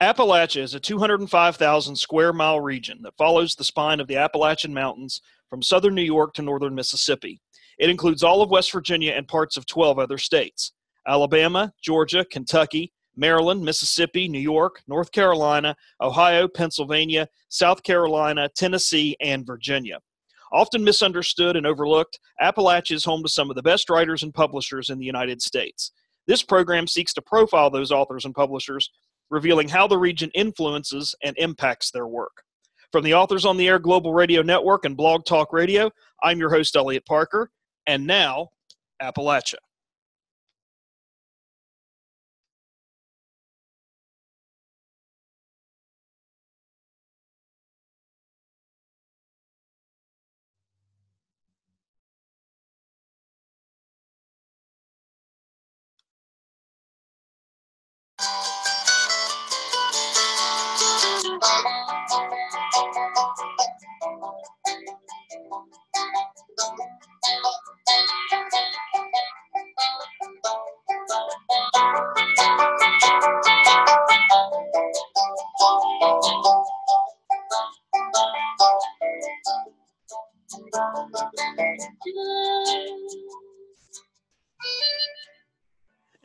Appalachia is a 205,000 square mile region that follows the spine of the Appalachian Mountains from southern New York to northern Mississippi. It includes all of West Virginia and parts of 12 other states Alabama, Georgia, Kentucky, Maryland, Mississippi, New York, North Carolina, Ohio, Pennsylvania, South Carolina, Tennessee, and Virginia. Often misunderstood and overlooked, Appalachia is home to some of the best writers and publishers in the United States. This program seeks to profile those authors and publishers revealing how the region influences and impacts their work. From the Authors on the Air Global Radio Network and Blog Talk Radio, I'm your host, Eliot Parker, and now, Appalachia. bye.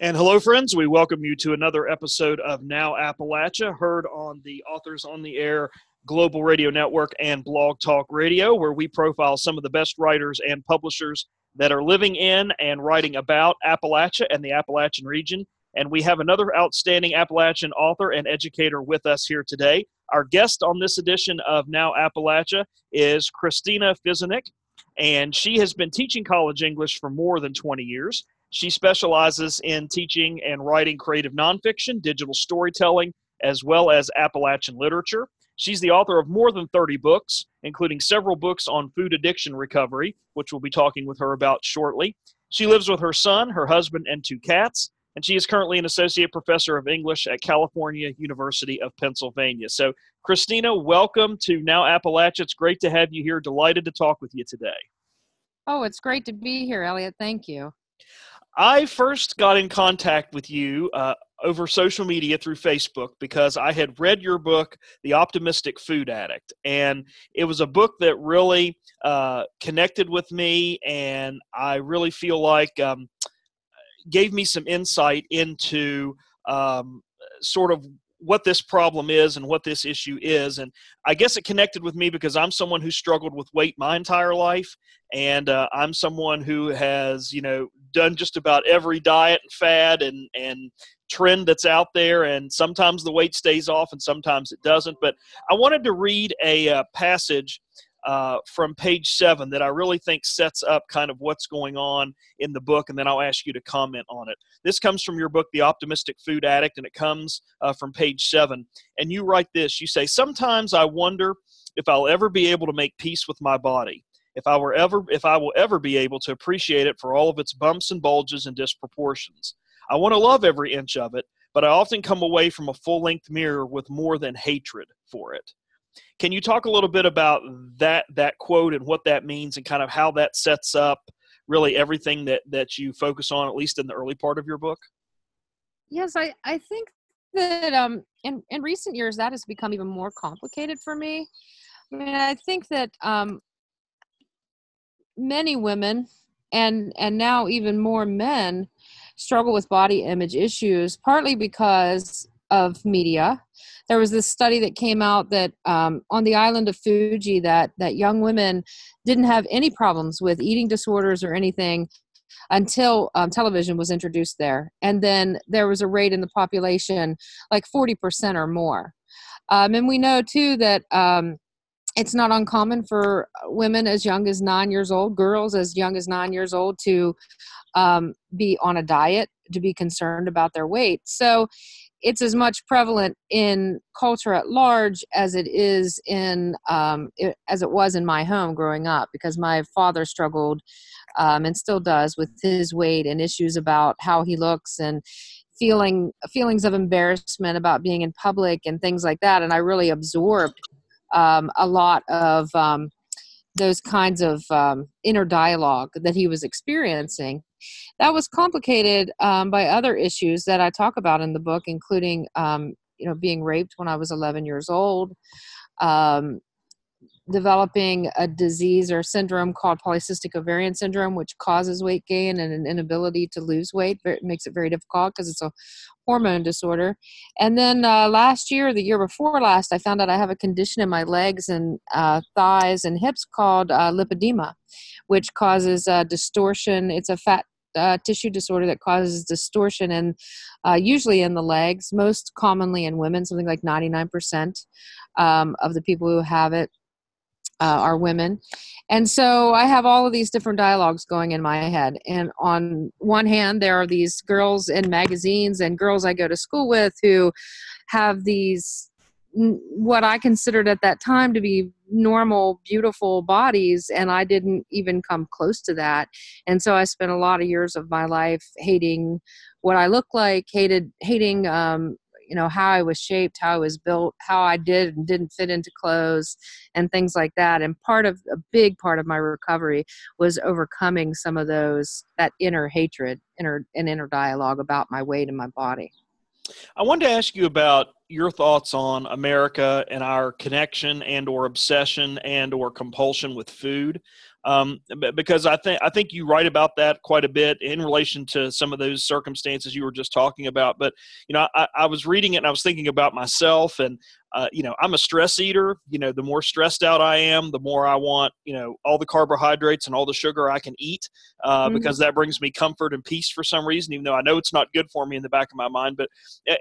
And hello, friends. We welcome you to another episode of Now Appalachia, heard on the Authors on the Air Global Radio Network and Blog Talk Radio, where we profile some of the best writers and publishers that are living in and writing about Appalachia and the Appalachian region. And we have another outstanding Appalachian author and educator with us here today. Our guest on this edition of Now Appalachia is Christina Fisanick, and she has been teaching college English for more than 20 years. She specializes in teaching and writing creative nonfiction, digital storytelling, as well as Appalachian literature. She's the author of more than 30 books, including several books on food addiction recovery, which we'll be talking with her about shortly. She lives with her son, her husband, and two cats, and she is currently an associate professor of English at California University of Pennsylvania. So, Christina, welcome to Now Appalachia. It's great to have you here. Delighted to talk with you today. Oh, it's great to be here, Eliot. Thank you. I first got in contact with you uh, over social media through Facebook because I had read your book, The Optimistic Food Addict. And it was a book that really uh, connected with me, and I really feel like um, gave me some insight into um, sort of what this problem is and what this issue is. And I guess it connected with me because I'm someone who struggled with weight my entire life. And uh, I'm someone who has, you know, done just about every diet and fad and, and trend that's out there. And sometimes the weight stays off and sometimes it doesn't. But I wanted to read a uh, passage uh, from page seven that I really think sets up kind of what's going on in the book, and then I'll ask you to comment on it. This comes from your book, The Optimistic Food Addict, and it comes uh, from page seven. And you write this you say, Sometimes I wonder if I'll ever be able to make peace with my body. If I were ever, if I will ever be able to appreciate it for all of its bumps and bulges and disproportions, I want to love every inch of it, but I often come away from a full length mirror with more than hatred for it. Can you talk a little bit about that that quote and what that means and kind of how that sets up really everything that that you focus on at least in the early part of your book? Yes, I I think that um in in recent years that has become even more complicated for me. I mean, I think that um many women and and now even more men struggle with body image issues partly because of media. There was this study that came out that um, on the island of Fiji that that young women didn't have any problems with eating disorders or anything until um, television was introduced there, and then there was a rate in the population like forty percent or more. Um, and we know too that um, it's not uncommon for women as young as nine years old, girls as young as nine years old, to um, be on a diet, to be concerned about their weight. So it's as much prevalent in culture at large as it is in um, it, as it was in my home growing up because my father struggled um, and still does with his weight and issues about how he looks and feeling feelings of embarrassment about being in public and things like that. And i really absorbed um, a lot of um, those kinds of um, inner dialogue that he was experiencing that was complicated um, by other issues that I talk about in the book, including um, you know being raped when I was 11 years old. Developing a disease or syndrome called polycystic ovarian syndrome, which causes weight gain and an inability to lose weight. It makes it very difficult because it's a hormone disorder. And then uh, last year, the year before last, I found out I have a condition in my legs and uh, thighs and hips called uh, lipedema, which causes uh, distortion. It's a fat uh, tissue disorder that causes distortion and uh, usually in the legs most commonly in women something like 99% um, of the people who have it uh, are women. And so I have all of these different dialogues going in my head. And on one hand, there are these girls in magazines and girls I go to school with who have these what I considered at that time to be normal, beautiful bodies, and I didn't even come close to that. And so I spent a lot of years of my life hating what I look like, hated hating um, you know how i was shaped how i was built how i did and didn't fit into clothes and things like that. And part of a big part of my recovery was overcoming some of those that inner hatred inner and inner dialogue about my weight and my body. I wanted to ask you about your thoughts on America and our connection and or obsession and or compulsion with food um, because I think I think you write about that quite a bit in relation to some of those circumstances you were just talking about. But you know, I, I was reading it and I was thinking about myself, and uh, you know, I'm a stress eater. You know, the more stressed out I am, the more I want you know all the carbohydrates and all the sugar I can eat uh, mm-hmm. because that brings me comfort and peace for some reason. Even though I know it's not good for me in the back of my mind, but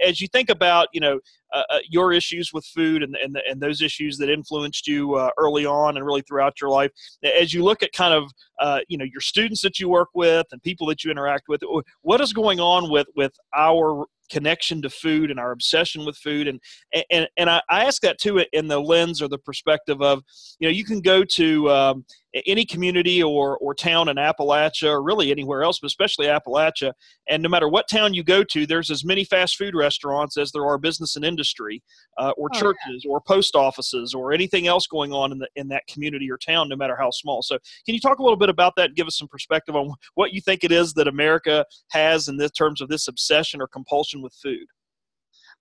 as you think about you know uh, uh, your issues with food and, and, and those issues that influenced you uh, early on and really throughout your life as you look at kind of uh, you know your students that you work with and people that you interact with what is going on with with our connection to food and our obsession with food. And and and I, I ask that too in the lens or the perspective of you know you can go to um, any community or or town in Appalachia or really anywhere else but especially Appalachia and no matter what town you go to there's as many fast food restaurants as there are business and industry uh, or oh, churches yeah. or post offices or anything else going on in the in that community or town no matter how small so can you talk a little bit about that and give us some perspective on what you think it is that America has in this terms of this obsession or compulsion with food?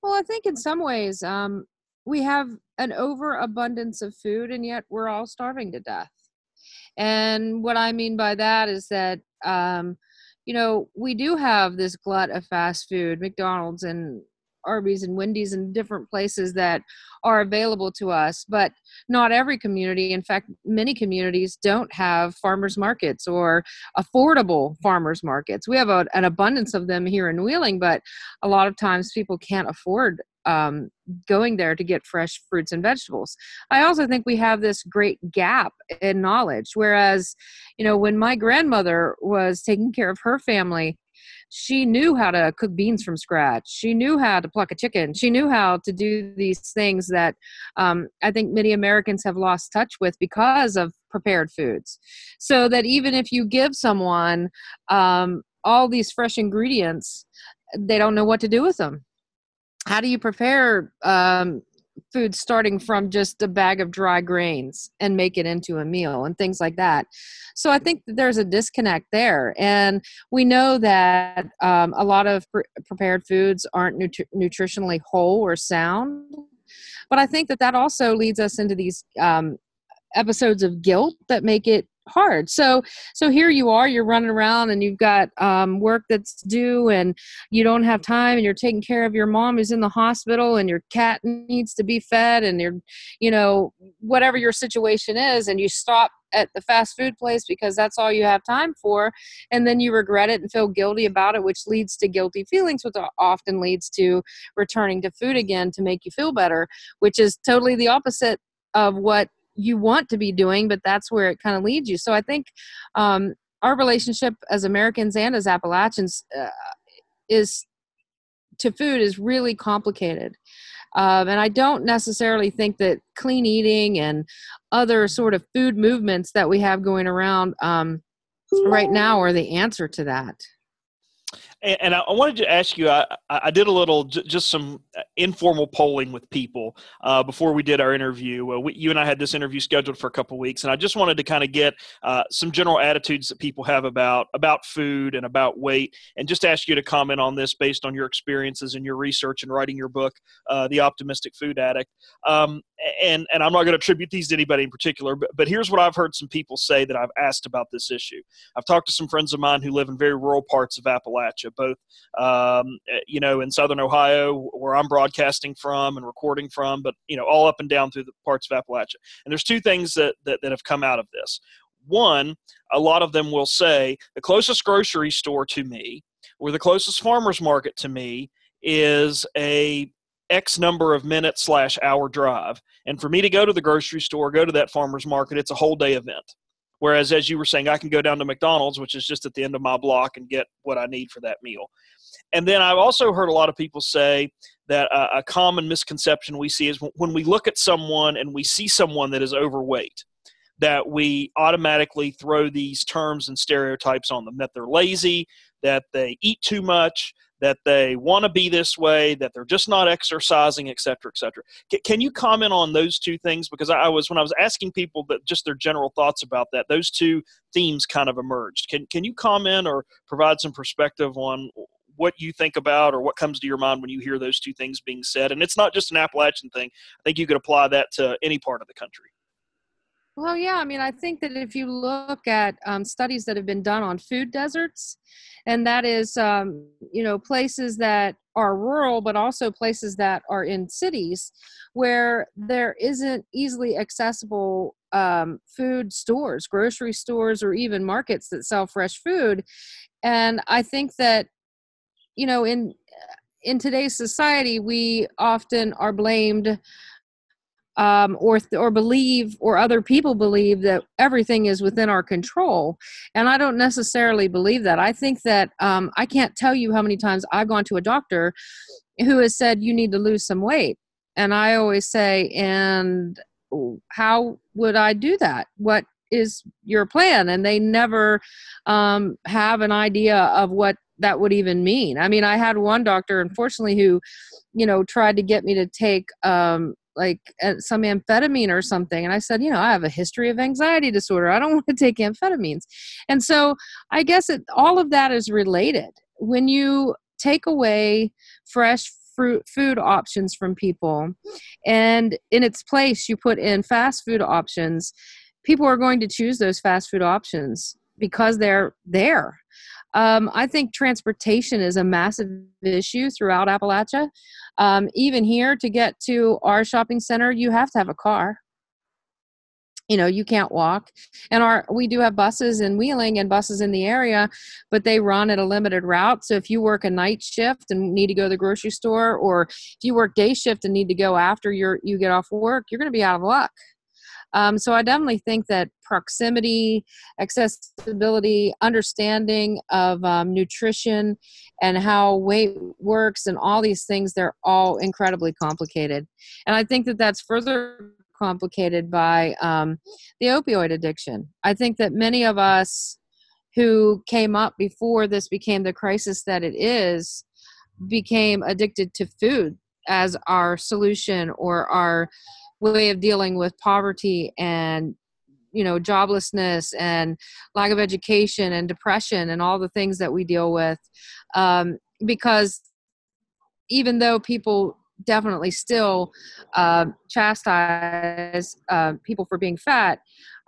Well, I think in some ways um, we have an overabundance of food, and yet we're all starving to death. And what I mean by that is that, um, you know, we do have this glut of fast food, McDonald's and Arby's and Wendy's and different places that are available to us, but not every community. In fact, many communities don't have farmers markets or affordable farmers markets. We have a, an abundance of them here in Wheeling, but a lot of times people can't afford um, going there to get fresh fruits and vegetables. I also think we have this great gap in knowledge. Whereas, you know, when my grandmother was taking care of her family, she knew how to cook beans from scratch. She knew how to pluck a chicken. She knew how to do these things that um, I think many Americans have lost touch with because of prepared foods. So that even if you give someone um, all these fresh ingredients, they don't know what to do with them. How do you prepare um, food starting from just a bag of dry grains and make it into a meal and things like that. So I think there's a disconnect there. And we know that um, a lot of pre- prepared foods aren't nutri- nutritionally whole or sound. But I think that that also leads us into these um, episodes of guilt that make it hard. So so here you are you're running around and you've got um, work that's due and you don't have time and you're taking care of your mom who's in the hospital and your cat needs to be fed and you're you know whatever your situation is and you stop at the fast food place because that's all you have time for and then you regret it and feel guilty about it which leads to guilty feelings which often leads to returning to food again to make you feel better which is totally the opposite of what you want to be doing, but that's where it kind of leads you. So I think um, our relationship as Americans and as Appalachians uh, is to food is really complicated. Um, and I don't necessarily think that clean eating and other sort of food movements that we have going around um, right now are the answer to that. And, I wanted to ask you, I, I did a little, just some uh, informal polling with people uh, before we did our interview. Uh, we, you and I had this interview scheduled for a couple weeks, and I just wanted to kind of get uh, some general attitudes that people have about about food and about weight, and just ask you to comment on this based on your experiences and your research and writing your book, uh, The Optimistic Food Addict. Um, and and I'm not going to attribute these to anybody in particular, but, but here's what I've heard some people say that I've asked about this issue. I've talked to some friends of mine who live in very rural parts of Appalachia both um, eh, you know in southern Ohio where I'm broadcasting from and recording from, but you know all up and down through the parts of Appalachia. And there's two things that, that, that have come out of this. One, a lot of them will say the closest grocery store to me or the closest farmers market to me is a X number of minutes slash hour drive. And for me to go to the grocery store, go to that farmer's market, it's a whole day event. Whereas, as you were saying, I can go down to McDonald's, which is just at the end of my block, and get what I need for that meal. And then I've also heard a lot of people say that a, common misconception we see is when we look at someone and we see someone that is overweight, that we automatically throw these terms and stereotypes on them that they're lazy, that they eat too much, that they want to be this way, that they're just not exercising, et cetera, et cetera. C- can you comment on those two things? Because I was, when I was asking people that just their general thoughts about that, those two themes kind of emerged. Can, can you comment or provide some perspective on what you think about or what comes to your mind when you hear those two things being said? And it's not just an Appalachian thing. I think you could apply that to any part of the country. Well, yeah, I mean, I think that if you look at um, studies that have been done on food deserts, and that is, um, you know, places that are rural, but also places that are in cities where there isn't easily accessible um, food stores, grocery stores, or even markets that sell fresh food. And I think that, you know, in in today's society, we often are blamed um, or or believe or other people believe that everything is within our control. And i don't necessarily believe that. I think that um, i can't tell you how many times i've gone to a doctor who has said you need to lose some weight. And i always say and how would i do that? What is your plan? And they never um, have an idea of what that would even mean. I mean i had one doctor unfortunately who you know tried to get me to take um, like uh, some amphetamine or something and i said you know i have a history of anxiety disorder. I don't want to take amphetamines. And so i guess it, all of that is related. When you take away fresh fruit food options from people and in its place you put in fast food options people are going to choose those fast food options because they're there. Um, I think transportation is a massive issue throughout Appalachia. Um, even here, to get to our shopping center, you have to have a car. You know, you can't walk. And our we do have buses in Wheeling and buses in the area, but they run at a limited route. So if you work a night shift and need to go to the grocery store, or if you work day shift and need to go after your you get off work, you're going to be out of luck. Um, so I definitely think that proximity, accessibility, understanding of um, nutrition and how weight works and all these things, they're all incredibly complicated. And I think that that's further complicated by um, the opioid addiction. I think that many of us who came up before this became the crisis that it is became addicted to food as our solution or our way of dealing with poverty and you know joblessness and lack of education and depression and all the things that we deal with um, because even though people definitely still uh, chastise uh, people for being fat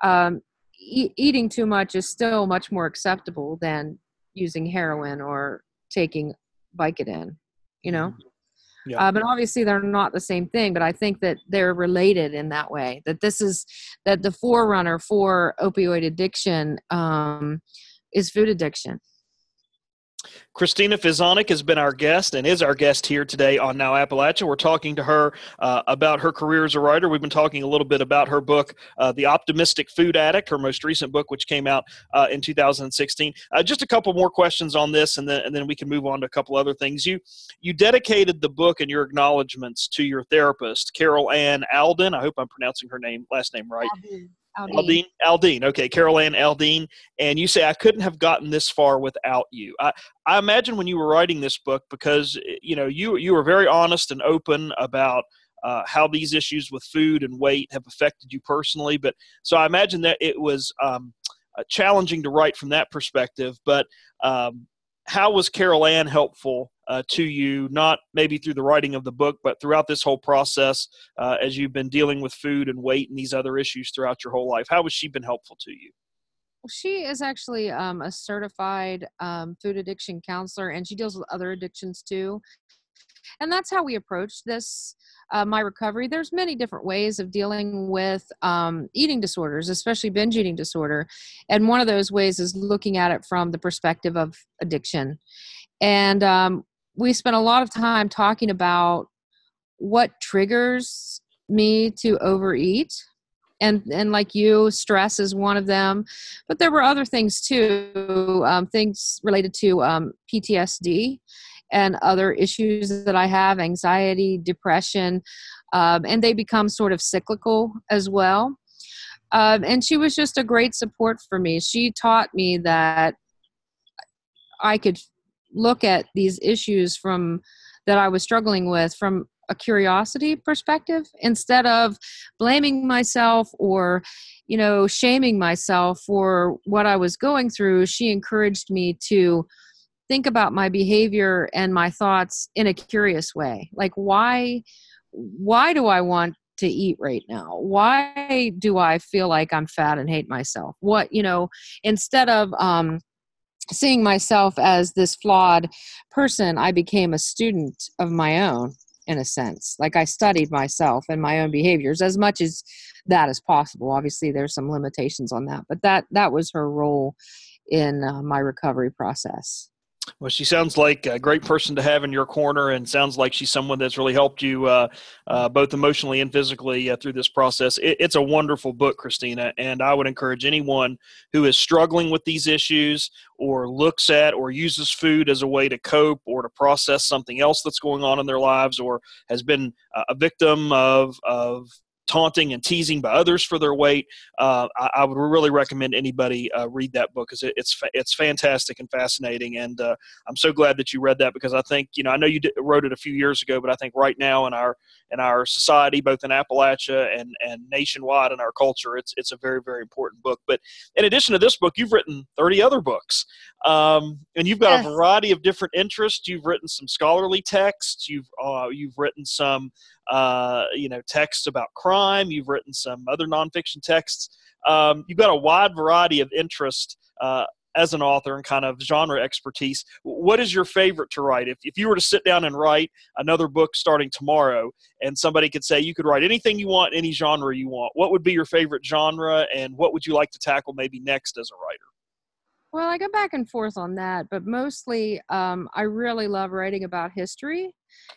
um, e- eating too much is still much more acceptable than using heroin or taking vicodin you know mm-hmm. Yeah. Uh, but obviously they're not the same thing. But I think that they're related in that way. That this is that the forerunner for opioid addiction um, is food addiction. Christina Fisanick has been our guest and is our guest here today on Now Appalachia. We're talking to her uh, about her career as a writer. We've been talking a little bit about her book, uh, The Optimistic Food Addict, her most recent book, which came out uh, in 2016. Uh, just a couple more questions on this, and then and then we can move on to a couple other things. You you dedicated the book and your acknowledgments to your therapist, Carol Ann Alden. I hope I'm pronouncing her name last name right. Aldine. Aldine. Aldine. Okay, Carol Ann Aldine. And you say I couldn't have gotten this far without you. I, I imagine when you were writing this book, because you know you you were very honest and open about uh, how these issues with food and weight have affected you personally. But so I imagine that it was um, uh, challenging to write from that perspective. But um, how was Carol Ann helpful uh, to you, not maybe through the writing of the book, but throughout this whole process uh, as you've been dealing with food and weight and these other issues throughout your whole life? How has she been helpful to you? Well, She is actually um, a certified um, food addiction counselor, and she deals with other addictions too. And that's how we approach this uh, my recovery there's many different ways of dealing with um, eating disorders especially binge eating disorder and one of those ways is looking at it from the perspective of addiction and um, we spent a lot of time talking about what triggers me to overeat and and like you stress is one of them but there were other things too um, things related to um, ptsd and other issues that I have anxiety, depression, um, and they become sort of cyclical as well. Um, and she was just a great support for me. She taught me that I could look at these issues from that I was struggling with from a curiosity perspective instead of blaming myself or you know shaming myself for what I was going through she encouraged me to think about my behavior and my thoughts in a curious way. Like why why do i want to eat right now? Why do i feel like i'm fat and hate myself? What you know instead of um seeing myself as this flawed person i became a student of my own in a sense. Like i studied myself and my own behaviors as much as that is possible. Obviously there's some limitations on that but that that was her role in uh, my recovery process well, she sounds like a great person to have in your corner, and sounds like she's someone that's really helped you uh, uh, both emotionally and physically uh, through this process. It, it's a wonderful book, Christina, and I would encourage anyone who is struggling with these issues or looks at or uses food as a way to cope or to process something else that's going on in their lives or has been a victim of, of taunting and teasing by others for their weight, uh, I, I, would really recommend anybody uh, read that book because it, it's fa- it's fantastic and fascinating. And uh, I'm so glad that you read that because I think you know I know you did, wrote it a few years ago, but I think right now in our in our society, both in Appalachia and and nationwide in our culture, it's it's a very very important book. But in addition to this book, you've written 30 other books, um, and you've got yes. a variety of different interests. You've written some scholarly texts. You've uh, you've written some uh, you know, texts about crime. You've written some other nonfiction texts. Um, you've got a wide variety of interest uh, as an author and kind of genre expertise. What is your favorite to write? If, if you were to sit down and write another book starting tomorrow, and somebody could say you could write anything you want, any genre you want, what would be your favorite genre, and what would you like to tackle maybe next as a writer? Well, I go back and forth on that, but mostly um, I really love writing about history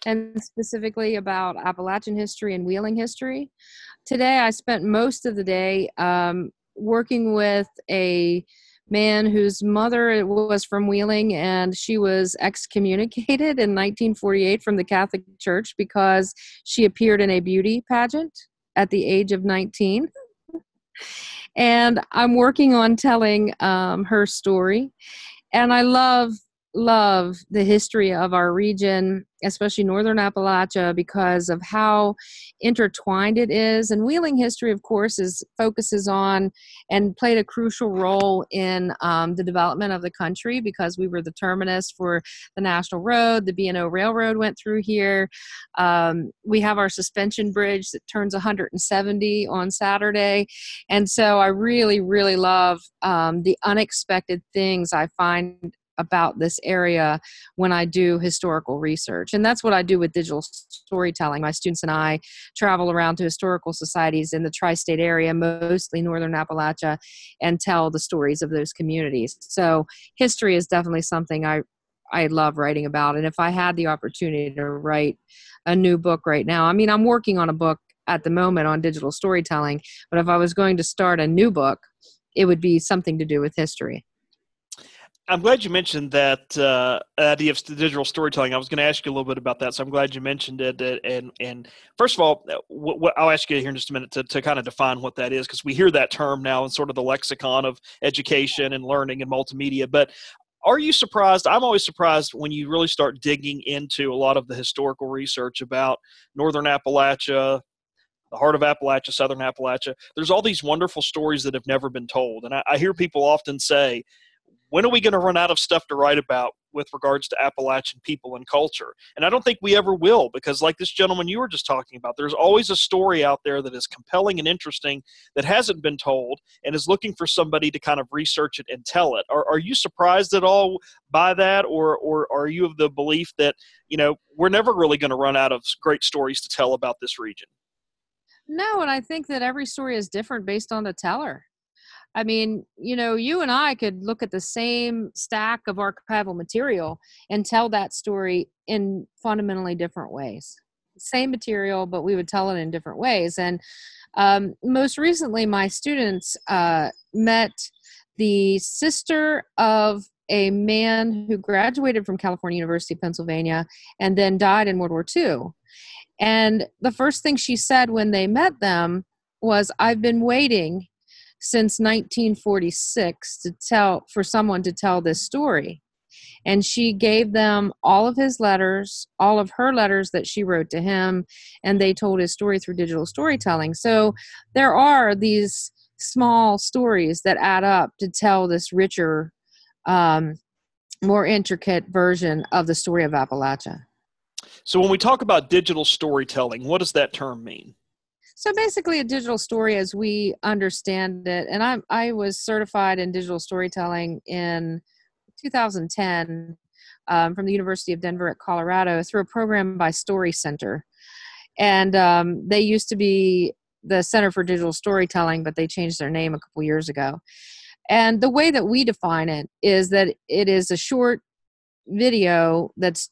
and specifically about Appalachian history and wheeling history. Today, I spent most of the day um, working with a man whose mother was from Wheeling and she was excommunicated in 1948 from the Catholic Church because she appeared in a beauty pageant at the age of 19 and I'm working on telling um, her story. And I love love the history of our region, especially northern Appalachia, because of how intertwined it is. And wheeling history, of course, is focuses on and played a crucial role in um, the development of the country because we were the terminus for the national road. The B&O Railroad went through here. Um, we have our suspension bridge that turns 170 on Saturday, and so I really, really love um, the unexpected things I find about this area when I do historical research. And that's what I do with digital storytelling. My students and I travel around to historical societies in the tri state area, mostly northern Appalachia, and tell the stories of those communities. So, history is definitely something I I love writing about. And if I had the opportunity to write a new book right now, I mean, I'm working on a book at the moment on digital storytelling, but if I was going to start a new book, it would be something to do with history. I'm glad you mentioned that uh, idea of digital storytelling. I was going to ask you a little bit about that, so I'm glad you mentioned it. And and first of all, uh, I'll ask you here in just a minute to, to kind of define what that is, because we hear that term now in sort of the lexicon of education and learning and multimedia. But are you surprised? I'm always surprised when you really start digging into a lot of the historical research about Northern Appalachia, the heart of Appalachia, Southern Appalachia. There's all these wonderful stories that have never been told. And I, I hear people often say, when are we going to run out of stuff to write about with regards to Appalachian people and culture? And I don't think we ever will because, like this gentleman you were just talking about, there's always a story out there that is compelling and interesting that hasn't been told and is looking for somebody to kind of research it and tell it. Are, are you surprised at all by that, or, or are you of the belief that, you know, we're never really going to run out of great stories to tell about this region? No, and I think that every story is different based on the teller. I mean, you know, you and I could look at the same stack of archival material and tell that story in fundamentally different ways. Same material, but we would tell it in different ways. And um, most recently, my students uh, met the sister of a man who graduated from California University, of Pennsylvania, and then died in World War II. And the first thing she said when they met them was, I've been waiting since 1946 to tell for someone to tell this story. And she gave them all of his letters all of her letters that she wrote to him and they told his story through digital storytelling. So there are these small stories that add up to tell this richer um, more intricate version of the story of appalachia. So when we talk about digital storytelling what does that term mean so basically, a digital story as we understand it, and I I was certified in digital storytelling in 2010 um, from the University of Denver at Colorado through a program by Story Center, and um, they used to be the Center for Digital Storytelling, but they changed their name a couple years ago. And the way that we define it is that it is a short video that's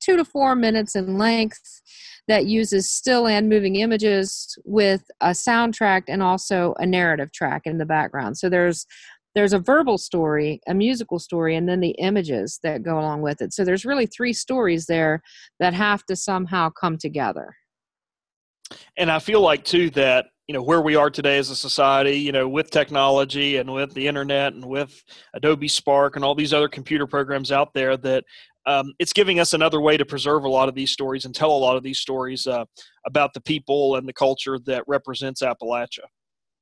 two to four minutes in length that uses still and moving images with a soundtrack and also a narrative track in the background. So there's there's a verbal story, a musical story, and then the images that go along with it. So there's really three stories there that have to somehow come together. And I feel like too that you know where we are today as a society you know with technology and with the internet and with adobe spark and all these other computer programs out there that um, it's giving us another way to preserve a lot of these stories and tell a lot of these stories uh, about the people and the culture that represents Appalachia.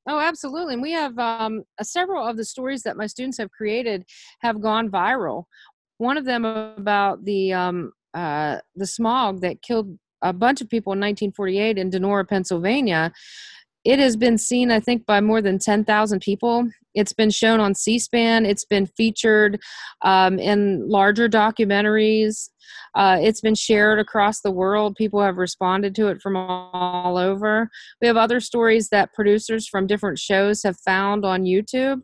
Oh, absolutely. And we have um, several of the stories that my students have created have gone viral. One of them about the um, uh, the smog that killed a bunch of people in 1948 in Donora, Pennsylvania. It has been seen, I think, by more than 10,000 people it's been shown on C-SPAN. It's been featured um, in larger documentaries. Uh, it's been shared across the world. People have responded to it from all over. We have other stories that producers from different shows have found on YouTube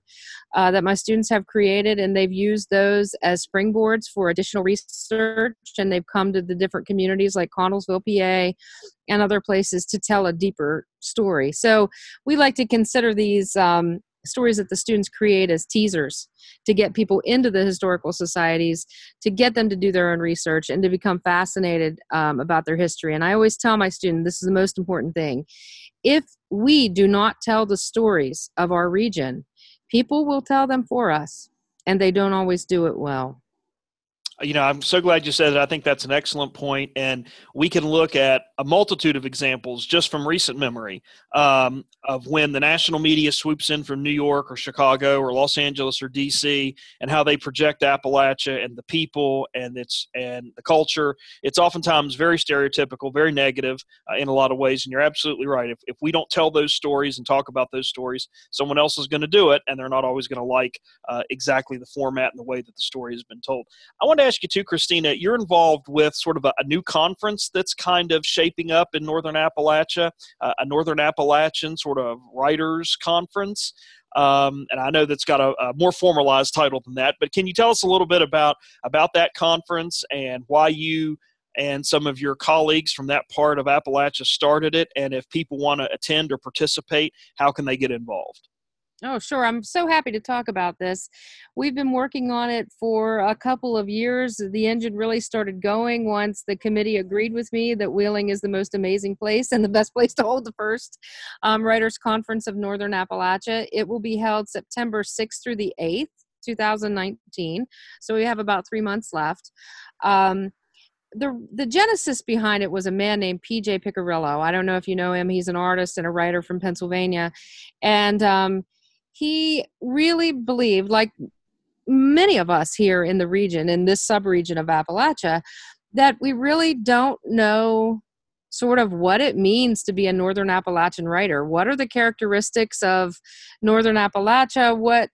uh, that my students have created, and they've used those as springboards for additional research. And they've come to the different communities like Connellsville, PA, and other places to tell a deeper story. So we like to consider these um, stories that the students create as teasers to get people into the historical societies, to get them to do their own research, and to become fascinated um, about their history. And I always tell my student this is the most important thing. If we do not tell the stories of our region, people will tell them for us, and they don't always do it well you know, I'm so glad you said that. I think that's an excellent point, and we can look at a multitude of examples just from recent memory um, of when the national media swoops in from New York or Chicago or Los Angeles or D.C. and how they project Appalachia and the people and its and the culture. It's oftentimes very stereotypical, very negative uh, in a lot of ways. And you're absolutely right. If if we don't tell those stories and talk about those stories, someone else is going to do it, and they're not always going to like uh, exactly the format and the way that the story has been told. I want to ask you too, Christina. You're involved with sort of a, a new conference that's kind of shaping up in Northern Appalachia, uh, a Northern Appalachian sort of writers conference. Um, and I know that's got a, a, more formalized title than that. But can you tell us a little bit about about that conference and why you and some of your colleagues from that part of Appalachia started it? And if people want to attend or participate, how can they get involved? Oh, sure. I'm so happy to talk about this. We've been working on it for a couple of years. The engine really started going once the committee agreed with me that Wheeling is the most amazing place and the best place to hold the first um, Writers Conference of Northern Appalachia. It will be held September 6th through the 8th, 2019. So we have about three months left. Um, the the genesis behind it was a man named PJ Piccirillo. I don't know if you know him. He's an artist and a writer from Pennsylvania, and um, he really believed, like many of us here in the region, in this subregion of Appalachia, that we really don't know sort of what it means to be a northern appalachian writer. What are the characteristics of northern appalachia? What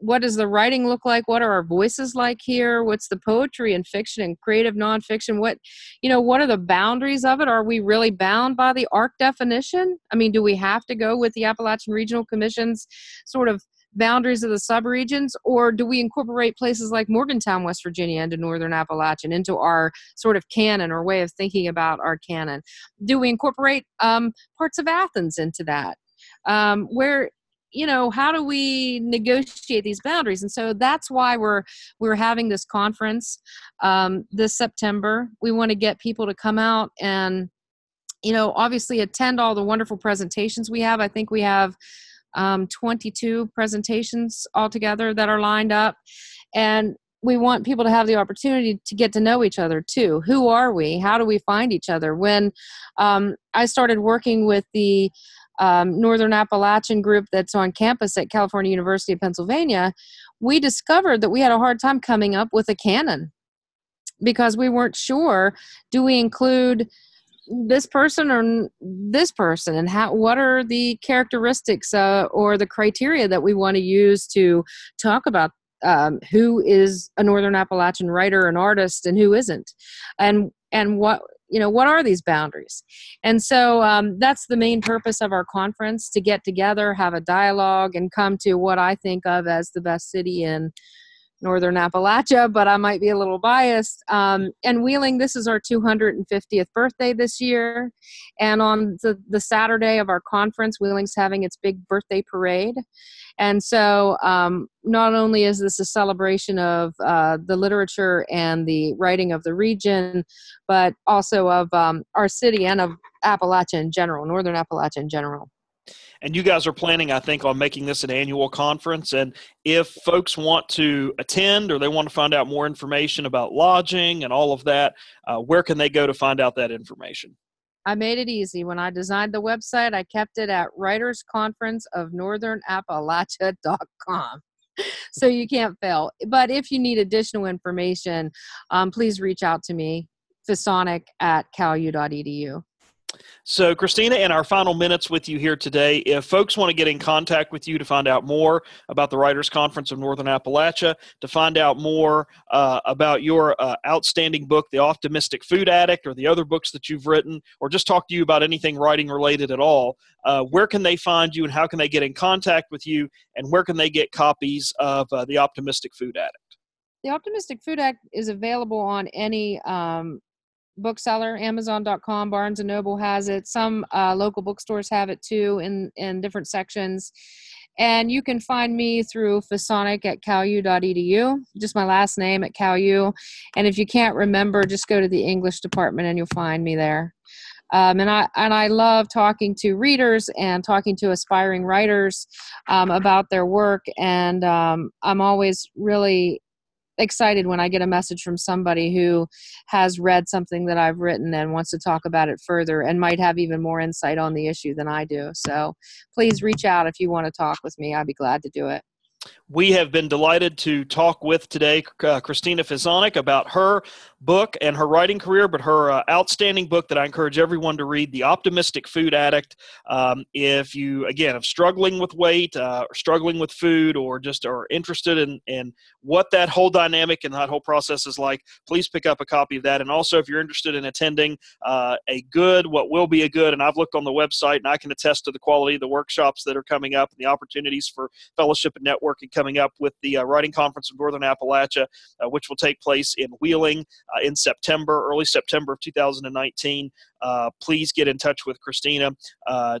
what does the writing look like? What are our voices like here? What's the poetry and fiction and creative nonfiction? What you know what are the boundaries of it? Are we really bound by the arc definition? I mean do we have to go with the appalachian regional commission's sort of boundaries of the subregions? Or do we incorporate places like morgantown west virginia into northern appalachian into our sort of canon or way of thinking about our canon? Do we incorporate um, parts of athens into that? Um, where you know how do we negotiate these boundaries? And so that's why we're we're having this conference um, this september. We want to get people to come out and you know obviously attend all the wonderful presentations we have. I think we have um, 22 presentations altogether that are lined up. And we want people to have the opportunity to get to know each other too. Who are we? How do we find each other? When um, i started working with the um, Northern Appalachian group that's on campus at California University of Pennsylvania, we discovered that we had a hard time coming up with a canon because we weren't sure do we include this person or this person? And how what are the characteristics uh, or the criteria that we want to use to talk about um, who is a northern appalachian writer and artist and who isn't? And and what you know what are these boundaries? And so um, that's the main purpose of our conference to get together have a dialogue and come to what i think of as the best city in northern Appalachia, but I might be a little biased. Um, and Wheeling, this is our 250th birthday this year. And on the, the Saturday of our conference, Wheeling's having its big birthday parade. And so um, not only is this a celebration of uh, the literature and the writing of the region, but also of um, our city and of Appalachia in general, Northern Appalachia in general and you guys are planning i think on making this an annual conference and if folks want to attend or they want to find out more information about lodging and all of that uh, where can they go to find out that information I made it easy. When I designed the website, I kept it at Writers Conference of Northern so you can't fail. But if you need additional information, um, please reach out to me, Fisanick at calu.edu. So, Christina, in our final minutes with you here today, if folks want to get in contact with you to find out more about the Writers Conference of Northern Appalachia, to find out more uh, about your uh, outstanding book, The Optimistic Food Addict, or the other books that you've written, or just talk to you about anything writing related at all, uh, where can they find you and how can they get in contact with you, and where can they get copies of uh, The Optimistic Food Addict? The Optimistic Food Addict is available on any um, bookseller amazon.com barnes and noble has it some uh, local bookstores have it too in in different sections and you can find me through Fisanick at calu.edu, just my last name at calu. And if you can't remember, just go to the English department and you'll find me there. Um, and I and I love talking to readers and talking to aspiring writers um, about their work. And um, I'm always really excited when I get a message from somebody who has read something that I've written and wants to talk about it further and might have even more insight on the issue than I do. So please reach out if you want to talk with me. I'd be glad to do it. We have been delighted to talk with today uh, Christina Fisanick about her book and her writing career, but her uh, outstanding book that I encourage everyone to read, The Optimistic Food Addict. Um, if you, again, are struggling with weight, uh, or struggling with food, or just are interested in, in what that whole dynamic and that whole process is like, please pick up a copy of that. And also, if you're interested in attending uh, a good, what will be a good, and I've looked on the website and I can attest to the quality of the workshops that are coming up and the opportunities for fellowship and coming up with the uh, Writing Conference of Northern Appalachia, uh, which will take place in Wheeling uh, in September, early September of 2019. Uh, please get in touch with Christina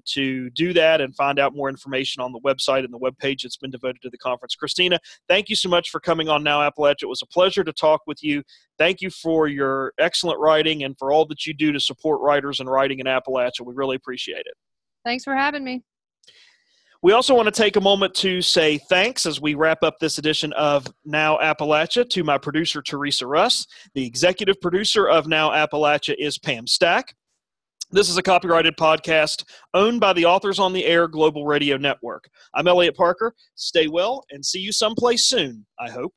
to do that and find out more information on the website and the webpage that's been devoted to the conference. Christina, thank you so much for coming on Now Appalachia. It was a pleasure to talk with you. Thank you for your excellent writing and for all that you do to support writers and writing in Appalachia. We really appreciate it. Thanks for having me. We also want to take a moment to say thanks as we wrap up this edition of Now Appalachia to my producer, Teresa Russ. The executive producer of Now Appalachia is Pam Stack. This is a copyrighted podcast owned by the Authors on the Air Global Radio Network. I'm Eliot Parker. Stay well and see you someplace soon, I hope.